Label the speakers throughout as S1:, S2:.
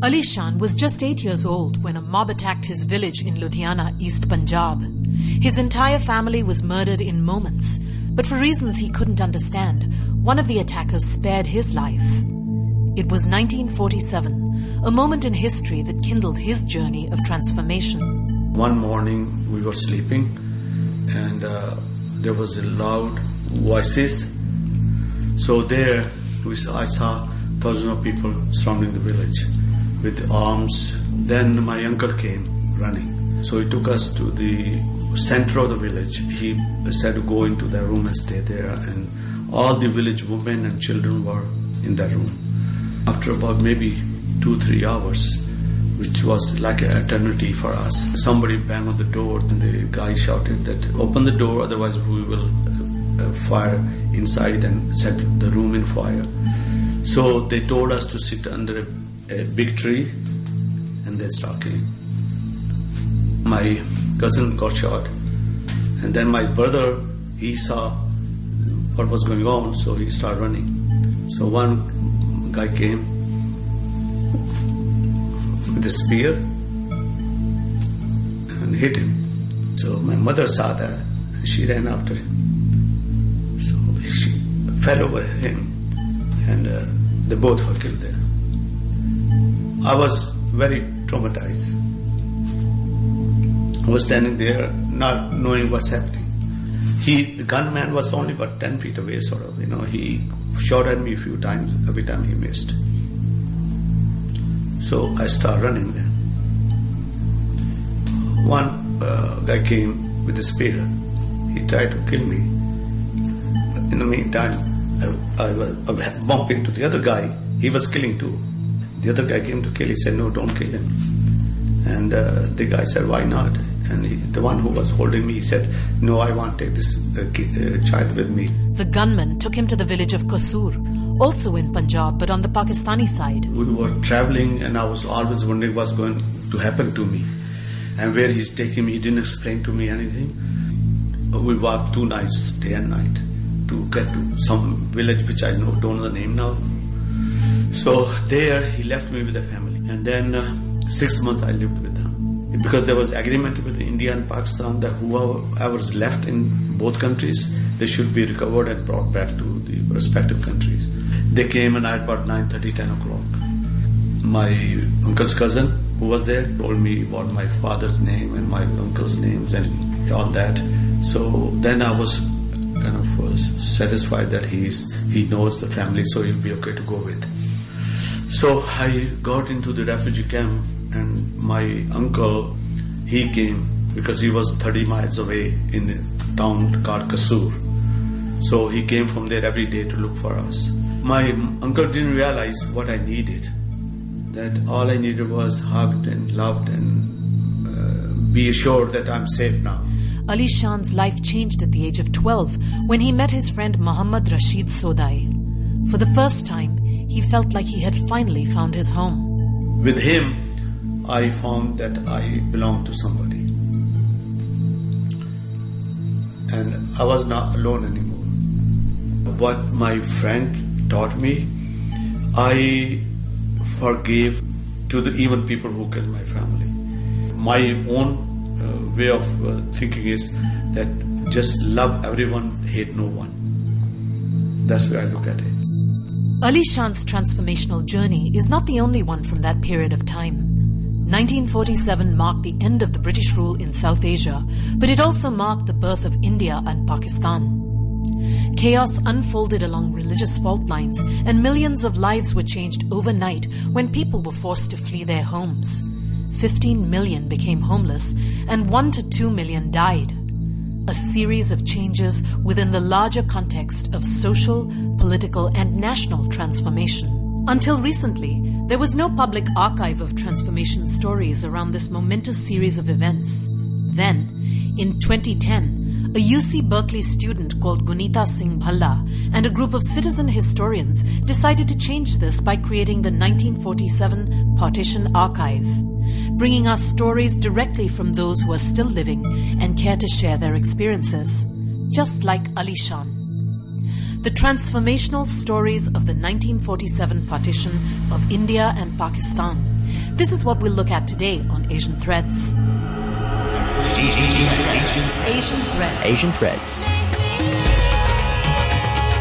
S1: Ali Shan was just eight years old when a mob attacked his village in Ludhiana, East Punjab. His entire family was murdered in moments, but for reasons he couldn't understand, one of the attackers spared his life. It was 1947, a moment in history that kindled his journey of transformation.
S2: One morning we were sleeping and uh, there was a loud voices. So there I saw thousands of people surrounding the village with arms. Then my uncle came running. So he took us to the center of the village. He said to go into the room and stay there. And all the village women and children were in that room. After about maybe two, three hours, which was like an eternity for us, somebody banged on the door and the guy shouted that open the door, otherwise we will uh, fire inside and set the room in fire. So they told us to sit under a a big tree and they start killing. My cousin got shot, and then my brother he saw what was going on, so he started running. So one guy came with a spear and hit him. So my mother saw that and she ran after him. So she fell over him, and uh, they both were killed there. I was very traumatized. I was standing there, not knowing what's happening. He, the gunman, was only about ten feet away, sort of. You know, he shot at me a few times. Every time he missed. So I started running. Then one uh, guy came with a spear. He tried to kill me. But in the meantime, I, I was bumping into the other guy. He was killing too. The other guy came to kill. He said, "No, don't kill him." And uh, the guy said, "Why not?" And he, the one who was holding me, he said, "No, I want to take this uh, uh, child with me."
S1: The gunman took him to the village of Kasur, also in Punjab, but on the Pakistani side.
S2: We were traveling, and I was always wondering what's going to happen to me, and where he's taking me. He didn't explain to me anything. We walked two nights, day and night, to get to some village which I know don't know the name now. So there he left me with the family, and then uh, six months I lived with them because there was agreement with India and Pakistan that whoever is left in both countries they should be recovered and brought back to the respective countries. They came and at about 9:30, 10 o'clock. My uncle's cousin who was there told me about my father's name and my uncle's names and all that. So then I was kind of uh, satisfied that he's he knows the family, so he'll be okay to go with. So I got into the refugee camp, and my uncle he came because he was 30 miles away in a town called Kasur. So he came from there every day to look for us. My uncle didn't realize what I needed. That all I needed was hugged and loved and uh, be assured that I'm safe now.
S1: Ali Shan's life changed at the age of 12 when he met his friend Muhammad Rashid Sodai. For the first time, he felt like he had finally found his home.
S2: With him, I found that I belonged to somebody. And I was not alone anymore. What my friend taught me, I forgave to the even people who killed my family. My own uh, way of uh, thinking is that just love everyone, hate no one. That's where I look at it.
S1: Ali Shan's transformational journey is not the only one from that period of time. 1947 marked the end of the British rule in South Asia, but it also marked the birth of India and Pakistan. Chaos unfolded along religious fault lines, and millions of lives were changed overnight when people were forced to flee their homes. 15 million became homeless, and 1 to 2 million died a series of changes within the larger context of social, political, and national transformation. Until recently, there was no public archive of transformation stories around this momentous series of events. Then, in 2010, a UC Berkeley student called Guneeta Singh Bhalla and a group of citizen historians decided to change this by creating the 1947 Partition Archive bringing us stories directly from those who are still living and care to share their experiences, just like Ali Shan. The transformational stories of the 1947 partition of India and Pakistan This is what we'll look at today on Asian Threads. Asian Threads.
S3: Asian Threads.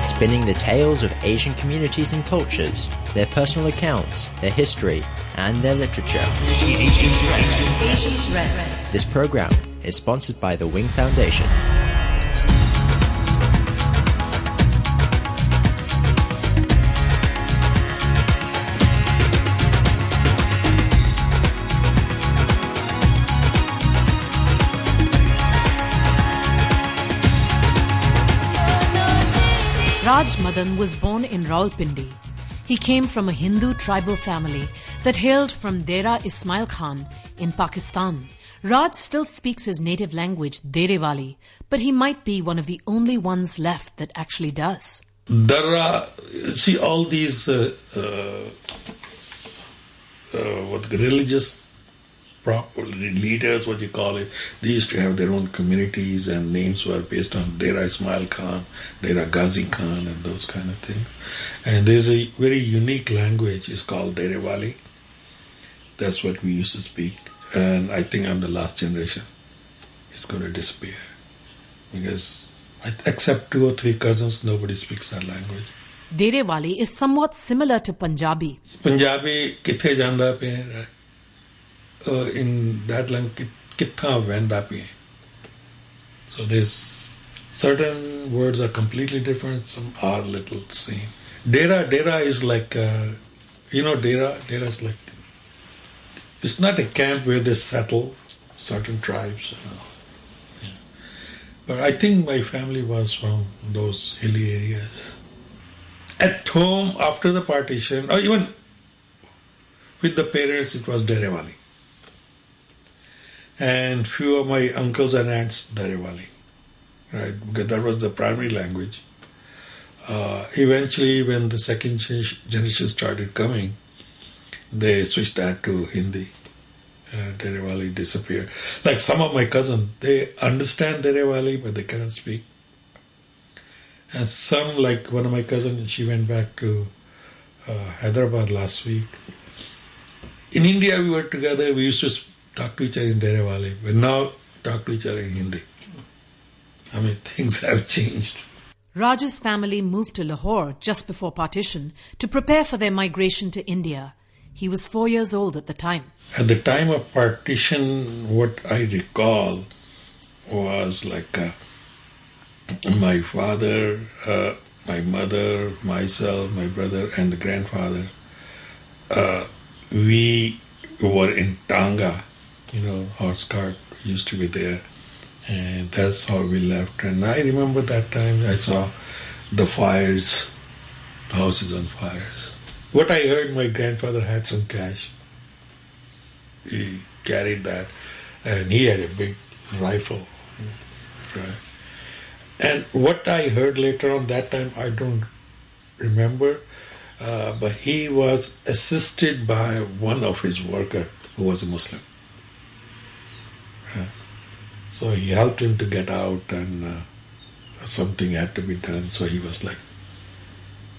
S3: Spinning the tales of Asian communities and cultures, their personal accounts, their history, and their literature.
S1: Asian Threads.
S3: This program is sponsored by the Wing Foundation.
S1: Raj Madan was born in Rawalpindi. He came from a Hindu tribal family that hailed from Dera Ismail Khan in Pakistan. Raj still speaks his native language, Derewali, but he might be one of the only ones left that actually does.
S4: Darra, see all these uh, uh, uh, what religious leaders, what you call it, they used to have their own communities and names were based on Dera Ismail Khan, Dera Ghazi Khan, and those kind of things. And there's a very unique language, it's called Derewali. That's what we used to speak. And I think I'm the last generation. It's going to disappear. Because, except two or three cousins, nobody speaks that language.
S1: Derewali is somewhat similar to Punjabi.
S4: Punjabi, kithe janda pe, right? In that land किथा वेंदा पी so this certain words are completely different some are little same. Dera dera is like uh, you know dera dera is like it's not a camp where they settle certain tribes you know. but i think my family was from those hilly areas. At home after the partition or even with the parents it was derewali. And few of my uncles and aunts, Derewali, right? Because that was the primary language. Uh, eventually, when the second generation started coming, they switched that to Hindi. Uh, Derewali disappeared. Like some of my cousins, they understand Derewali, but they cannot speak. And some, like one of my cousins, she went back to uh, Hyderabad last week. In India, we were together. We used to talk to each other in Derewali, but now talk to each other in Hindi. I mean, things have changed.
S1: Raj's family moved to Lahore just before partition to prepare for their migration to India. He was four years old at the time.
S4: At the time of partition, what I recall was like uh, my father, uh, my mother, myself, my brother, and the grandfather. Uh, we were in Tanga, you know, horse cart used to be there, and that's how we left. And I remember that time I saw the fires, the houses on fires. What I heard, my grandfather had some cash he carried that, and he had a big rifle. Right. And what I heard later on that time, I don't remember, uh, but he was assisted by one of his worker who was a Muslim. So he helped him to get out, and uh, something had to be done. So he was like,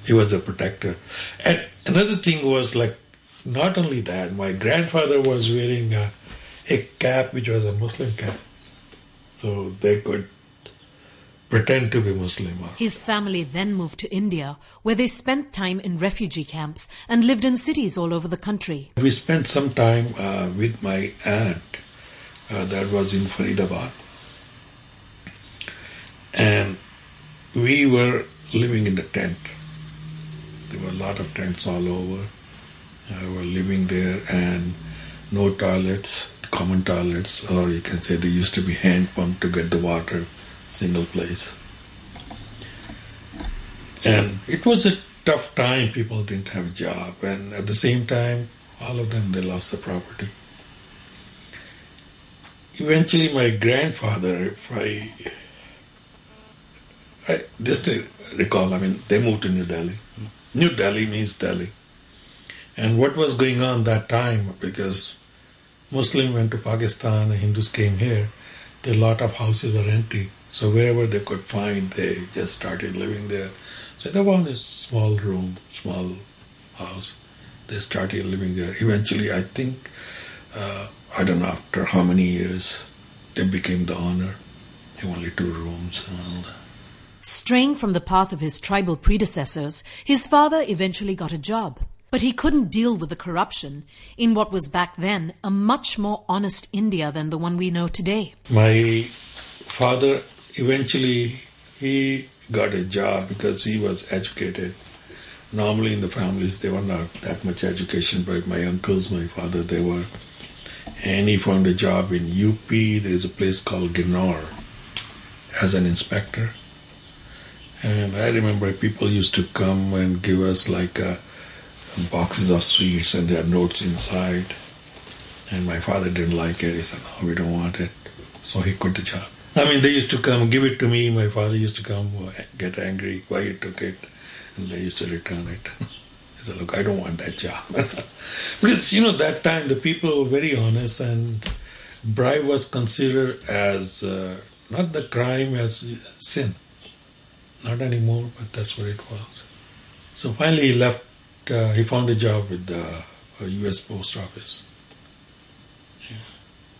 S4: he was a protector. And another thing was like, not only that, my grandfather was wearing a, a cap which was a Muslim cap. So they could pretend to be Muslim.
S1: His family then moved to India, where they spent time in refugee camps and lived in cities all over the country.
S4: We spent some time uh, with my aunt uh, that was in Faridabad. And we were living in the tent. There were a lot of tents all over. I were living there and no toilets, common toilets, or you can say they used to be hand pumped to get the water, single place. And it was a tough time. People didn't have a job, and at the same time, all of them they lost the property. Eventually, my grandfather, if I, I just recall, I mean, they moved to New Delhi. New Delhi means Delhi. And what was going on that time, because Muslims went to Pakistan and Hindus came here, a lot of houses were empty. So wherever they could find, they just started living there. So they found a small room, small house, they started living there. Eventually, I think, uh, I don't know after how many years, they became the owner. They only two rooms and all that.
S1: Straying from the path of his tribal predecessors, his father eventually got a job. But he couldn't deal with the corruption in what was back then a much more honest India than the one we know today.
S4: My father eventually he got a job because he was educated. Normally in the families they were not that much education, but my uncles, my father, they were. And he found a job in UP. There is a place called Ginor as an inspector. And I remember people used to come and give us like uh, boxes of sweets and their notes inside. And my father didn't like it. He said, No, we don't want it. So he quit the job. I mean, they used to come, give it to me. My father used to come, get angry why he took it. And they used to return it. He said, Look, I don't want that job. because, you know, that time the people were very honest and bribe was considered as uh, not the crime, as sin. Not anymore, but that's what it was. So finally, he left. Uh, he found a job with the uh, U.S. Post Office. Yeah.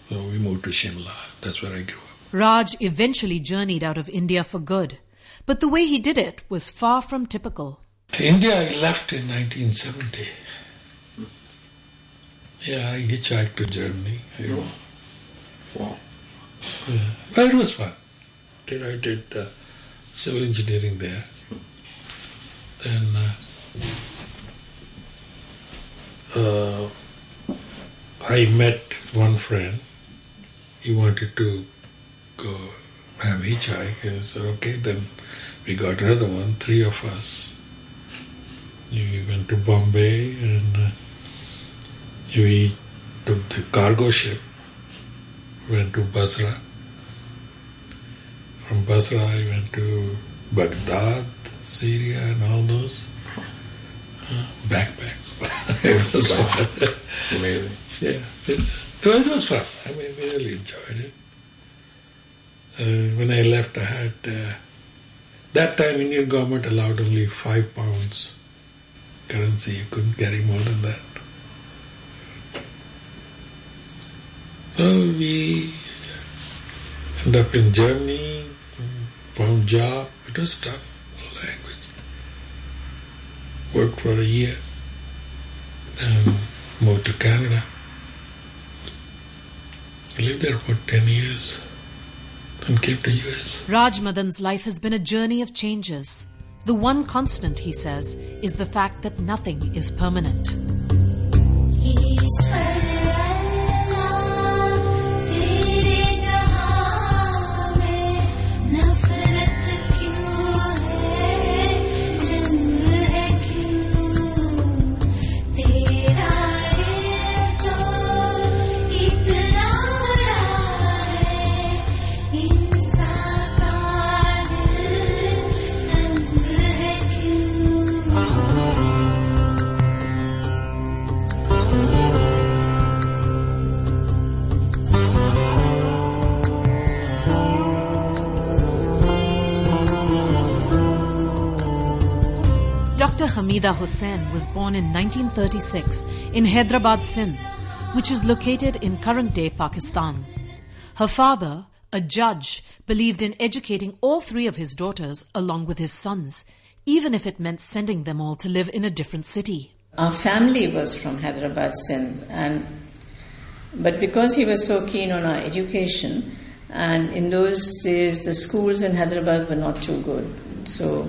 S4: So we moved to Shimla. That's where I grew up.
S1: Raj eventually journeyed out of India for good, but the way he did it was far from typical.
S4: India, I left in 1970. Yeah, I hitchhiked to Germany. I,
S5: wow. wow.
S4: Yeah. But it was fun. Then I did uh, civil engineering there. Then uh, uh, I met one friend. He wanted to go have hitchhike. And I said, okay, then we got another one, three of us. We went to Bombay and uh, we took the cargo ship, went to Basra. From Basra, I went to Baghdad, Syria, and all those uh, backpacks. it was fun.
S5: Amazing.
S4: Yeah, it, it was fun. I mean, we really enjoyed it. Uh, when I left, I had uh, that time Indian government allowed only five pounds currency. You couldn't carry more than that. So we end up in Germany, found job. It was tough language. Worked for a year, then moved to Canada. I lived there for ten years and came to US.
S1: Raj Madan's life has been a journey of changes. The one constant, he says, is the fact that nothing is permanent. Hamida Hussain was born in 1936 in Hyderabad, Sindh, which is located in current day Pakistan. Her father, a judge, believed in educating all three of his daughters along with his sons, even if it meant sending them all to live in a different city.
S6: Our family was from Hyderabad, Sindh, and but because he was so keen on our education, and in those days the schools in Hyderabad were not too good, so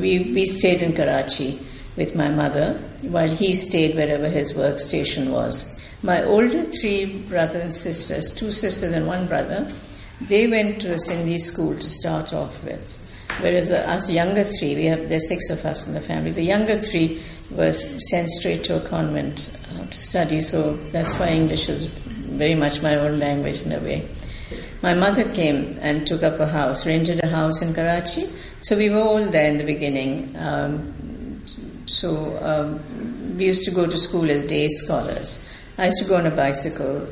S6: we, we stayed in Karachi with my mother while he stayed wherever his workstation was. My older three brothers and sisters, two sisters and one brother, they went to a Sindhi school to start off with. Whereas us younger three, we have there's six of us in the family. The younger three was sent straight to a convent uh, to study, so that's why English is very much my own language in a way. My mother came and took up a house, rented a house in Karachi. So we were all there in the beginning. Um, so um, we used to go to school as day scholars. I used to go on a bicycle,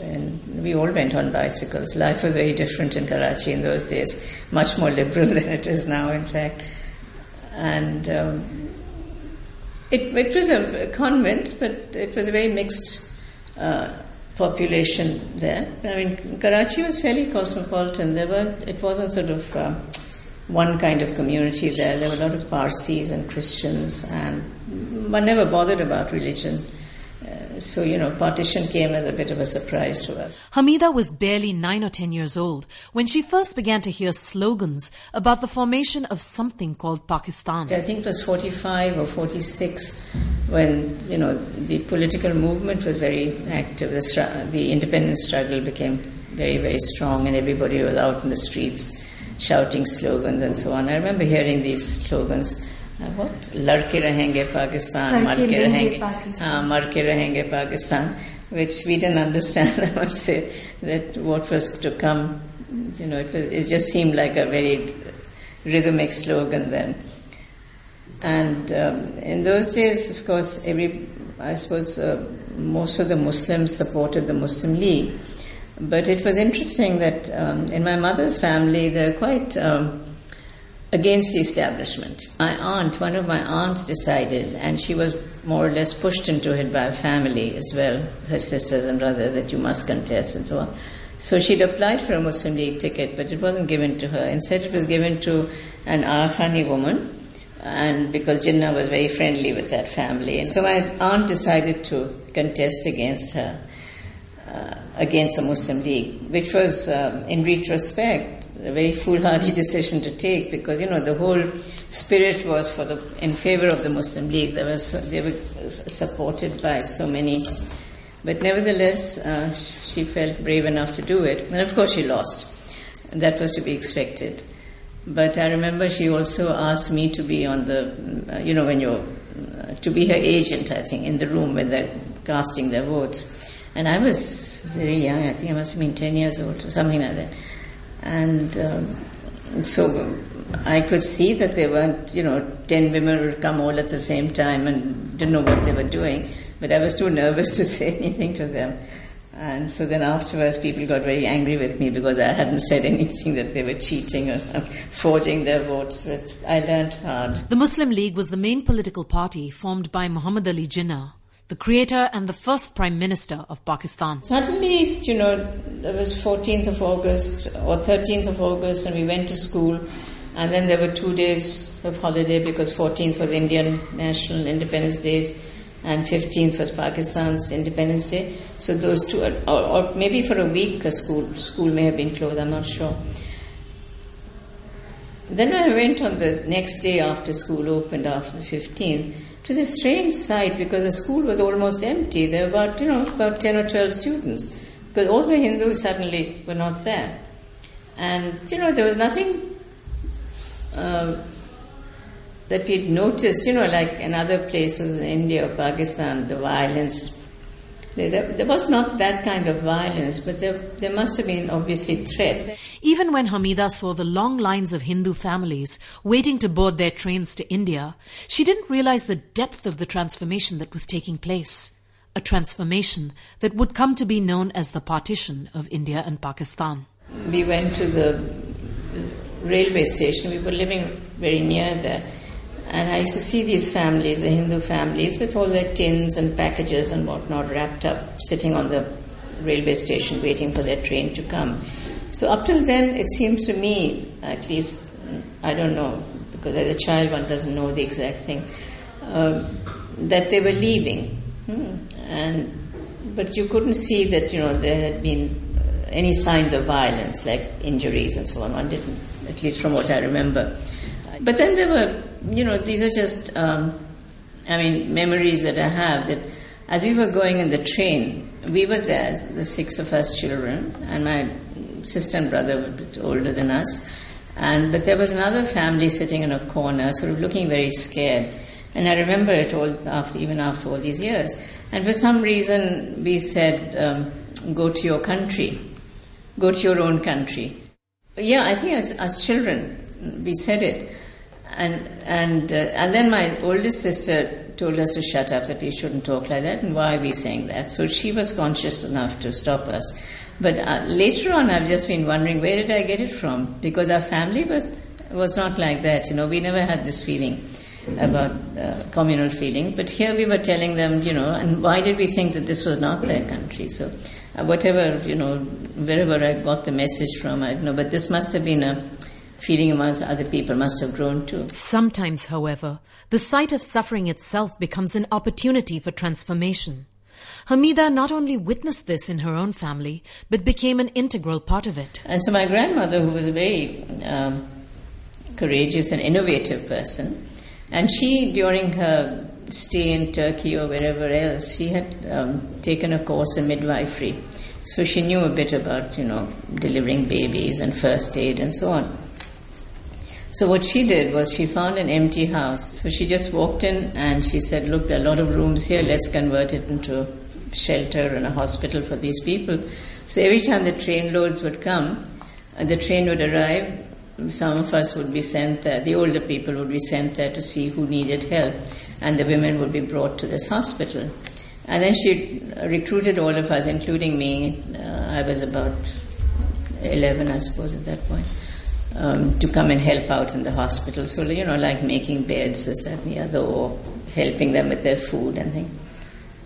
S6: and we all went on bicycles. Life was very different in Karachi in those days, much more liberal than it is now, in fact. And um, It, it was a convent, but it was a very mixed uh, population there. I mean, Karachi was fairly cosmopolitan. There were it wasn't sort of uh, one kind of community there. There were a lot of Parsis and Christians, and one never bothered about religion. Uh, so, you know, partition came as a bit of a surprise to us.
S1: Hamida was barely nine or ten years old when she first began to hear slogans about the formation of something called Pakistan.
S6: I think it was 45 or 46 when, you know, the political movement was very active. The, the independence struggle became very, very strong, and everybody was out in the streets shouting slogans and so on. I remember hearing these slogans. Uh, what? Larke rahenge Pakistan, mar ke rahenge, uh, mar ke rahenge Pakistan, which we didn't understand, I must say, that what was to come. You know, it, was, it just seemed like a very rhythmic slogan then. And um, in those days, of course, every, I suppose, uh, most of the Muslims supported the Muslim League. But it was interesting that um, in my mother's family, they're quite um, against the establishment. My aunt, one of my aunts decided, and she was more or less pushed into it by her family as well, her sisters and brothers, that you must contest and so on. So she'd applied for a Muslim League ticket, but it wasn't given to her. Instead, it was given to an Akhani woman, and because Jinnah was very friendly with that family. And so my aunt decided to contest against her uh, against the Muslim League, which was, um, in retrospect, a very foolhardy decision to take because you know the whole spirit was for the in favor of the Muslim League. They were so, they were supported by so many, but nevertheless, uh, she felt brave enough to do it, and of course she lost. That was to be expected. But I remember she also asked me to be on the, uh, you know, when you're uh, to be her agent, I think, in the room when they're casting their votes. And I was very young, I think I must have been 10 years old or something like that. And um, so I could see that there weren't, you know, 10 women would come all at the same time and didn't know what they were doing. But I was too nervous to say anything to them. And so then afterwards, people got very angry with me because I hadn't said anything that they were cheating or forging their votes. But I learned hard.
S1: The Muslim League was the main political party formed by Muhammad Ali Jinnah the creator and the first Prime Minister of Pakistan.
S6: Suddenly, you know, it was 14th of August or 13th of August, and we went to school, and then there were two days of holiday because 14th was Indian National Independence Day, and 15th was Pakistan's Independence Day. So those two, or, or maybe for a week, a school school may have been closed. I'm not sure. Then I went on the next day after school opened after the 15th it was a strange sight because the school was almost empty. There were about, you know, about 10 or 12 students because all the Hindus suddenly were not there. And, you know, there was nothing uh, that we'd noticed, you know, like in other places in India or Pakistan, the violence there, there, was not that kind of violence, but there, there must have been obviously threats.
S1: Even when Hamida saw the long lines of Hindu families waiting to board their trains to India, she didn't realize the depth of the transformation that was taking place. A transformation that would come to be known as the partition of India and Pakistan.
S6: We went to the railway station. We were living very near there and I used to see these families, the Hindu families, with all their tins and packages and whatnot wrapped up, sitting on the railway station waiting for their train to come. So up till then, it seems to me, at least, I don't know, because as a child one doesn't know the exact thing, uh, that they were leaving. Hmm. And but you couldn't see that you know there had been any signs of violence, like injuries and so on. One didn't, at least from what I remember. But then there were you know, these are just, um, I mean, memories that I have that as we were going in the train, we were there, the six of us children, and my sister and brother were a bit older than us. And but there was another family sitting in a corner, sort of looking very scared. And I remember it all after, even after all these years. And for some reason, we said, um, "Go to your country, go to your own country." Yeah, I think as, as children, we said it. And and uh, and then my oldest sister told us to shut up, that we shouldn't talk like that, and why are we saying that? So she was conscious enough to stop us. But uh, later on, I've just been wondering where did I get it from? Because our family was was not like that. You know, we never had this feeling. about uh, communal feelings. But here we were telling them, you know, and why did we think that this was not their country? So, uh, whatever, you know, wherever I got the message from, I don't know, but this must have been a feeling amongst other people, must have grown too.
S1: Sometimes, however, the sight of suffering itself becomes an opportunity for transformation. Hamida not only witnessed this in her own family, but became an integral part of it.
S6: And so my grandmother, who was a very um, courageous and innovative person, and she, during her stay in Turkey or wherever else, she had um, taken a course in midwifery. So she knew a bit about, you know, delivering babies and first aid and so on. So what she did was she found an empty house. So she just walked in and she said, "Look, there are a lot of rooms here. Let's convert it into a shelter and a hospital for these people." So every time the train loads would come, uh, the train would arrive. Some of us would be sent there. The older people would be sent there to see who needed help, and the women would be brought to this hospital. And then she recruited all of us, including me. Uh, I was about 11, I suppose, at that point um, to come and help out in the hospital. So, you know, like making beds, this, that, and the other, or helping them with their food and things.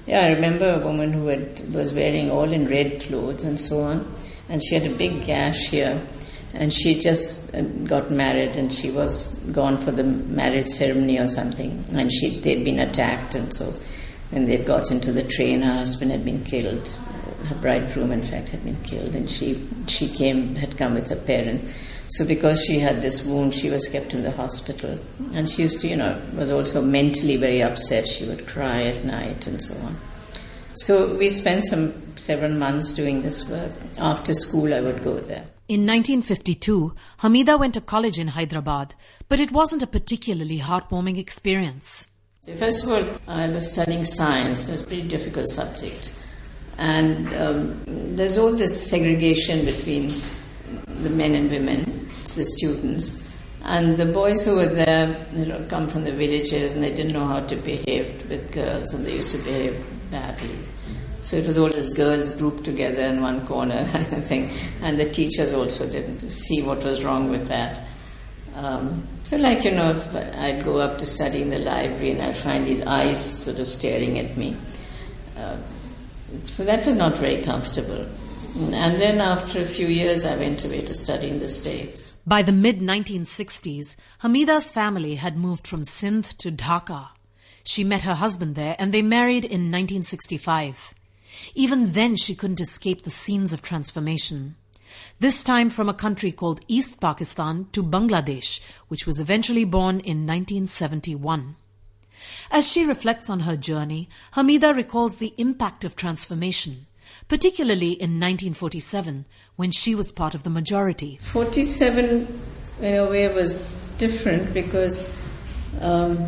S6: Yeah, I remember a woman who had, was wearing all in red clothes and so on, and she had a big gash here, and she just uh, got married, and she was gone for the marriage ceremony or something, and she they'd been attacked, and so when they'd got into the train, her husband had been killed. Her bridegroom, in fact, had been killed, and she she came had come with her parents so because she had this wound, she was kept in the hospital. And she used to, you know, was also mentally very upset. She would cry at night and so on. So we spent some several months doing this work. After school, I would go there.
S1: In 1952, Hamida went to college in Hyderabad, but it wasn't a particularly heartwarming experience.
S6: First of all, I was studying science. It was a pretty difficult subject. And um, there's all this segregation between the men and women, the students. And the boys who were there, you know, come from the villages and they didn't know how to behave with girls and they used to behave badly. So it was all these girls grouped together in one corner kind of thing. And the teachers also didn't see what was wrong with that. Um, so, like, you know, I'd go up to study in the library and I'd find these eyes sort of staring at me. Uh, so that was not very comfortable. And then after a few years, I went away to study in the States.
S1: By the mid 1960s, Hamida's family had moved from Sindh to Dhaka. She met her husband there and they married in 1965. Even then, she couldn't escape the scenes of transformation. This time from a country called East Pakistan to Bangladesh, which was eventually born in 1971. As she reflects on her journey, Hamida recalls the impact of transformation particularly in 1947 when she was part of the majority.
S6: 47, in a way, was different because um,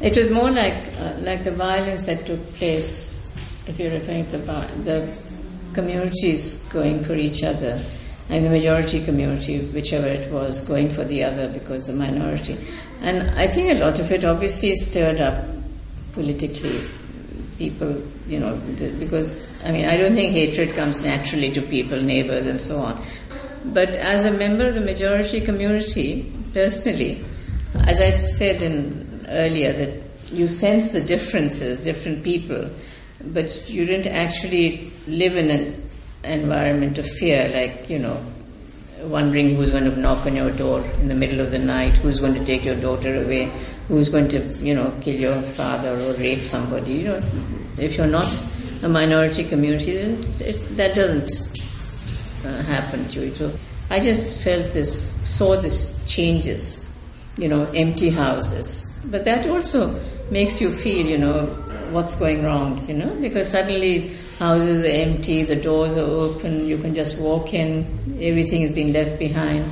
S6: it was more like uh, like the violence that took place. If you're referring to the communities going for each other, and the majority community, whichever it was, going for the other because the minority. And I think a lot of it obviously stirred up politically people, you know, because, I mean, I don't think hatred comes naturally to people, neighbors, and so on. But as a member of the majority community, personally, as I said in, earlier, that you sense the differences, different people, but you didn't actually live in an environment of fear, like, you know, wondering who's going to knock on your door in the middle of the night, who's going to take your daughter away, who's going to, you know, kill your father or rape somebody. You know, if you're not a minority community, then it, that doesn't uh, happen to you. So I just felt this, saw this changes, you know, empty houses. But that also makes you feel, you know, what's going wrong, you know, because suddenly houses are empty, the doors are open, you can just walk in, everything is being left behind,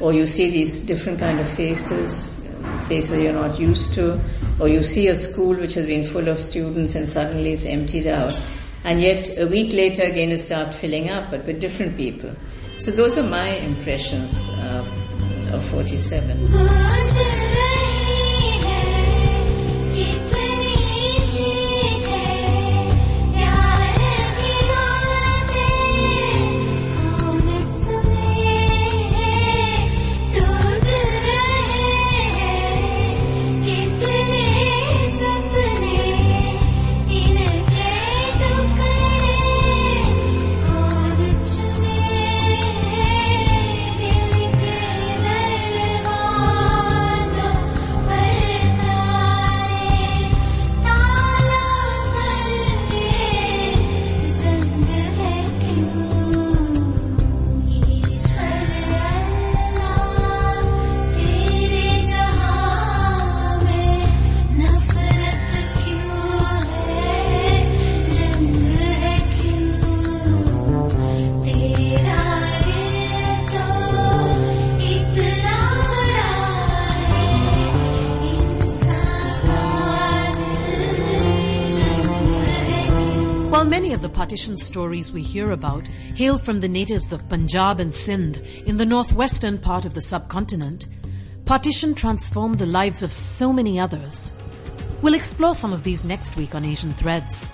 S6: or you see these different kind of faces, faces you're not used to, or you see a school which has been full of students and suddenly it's emptied out. And yet a week later again it starts filling up, but with different people. So those are my impressions uh, of 47.
S1: Stories we hear about hail from the natives of Punjab and Sindh in the northwestern part of the subcontinent, partition transformed the lives of so many others. We'll explore some of these next week on Asian Threads.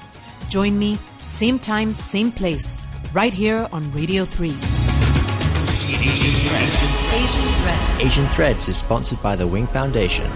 S1: Join me, same time, same place, right here on Radio 3. Asian Threads.
S3: Asian Threads is sponsored by the Wing Foundation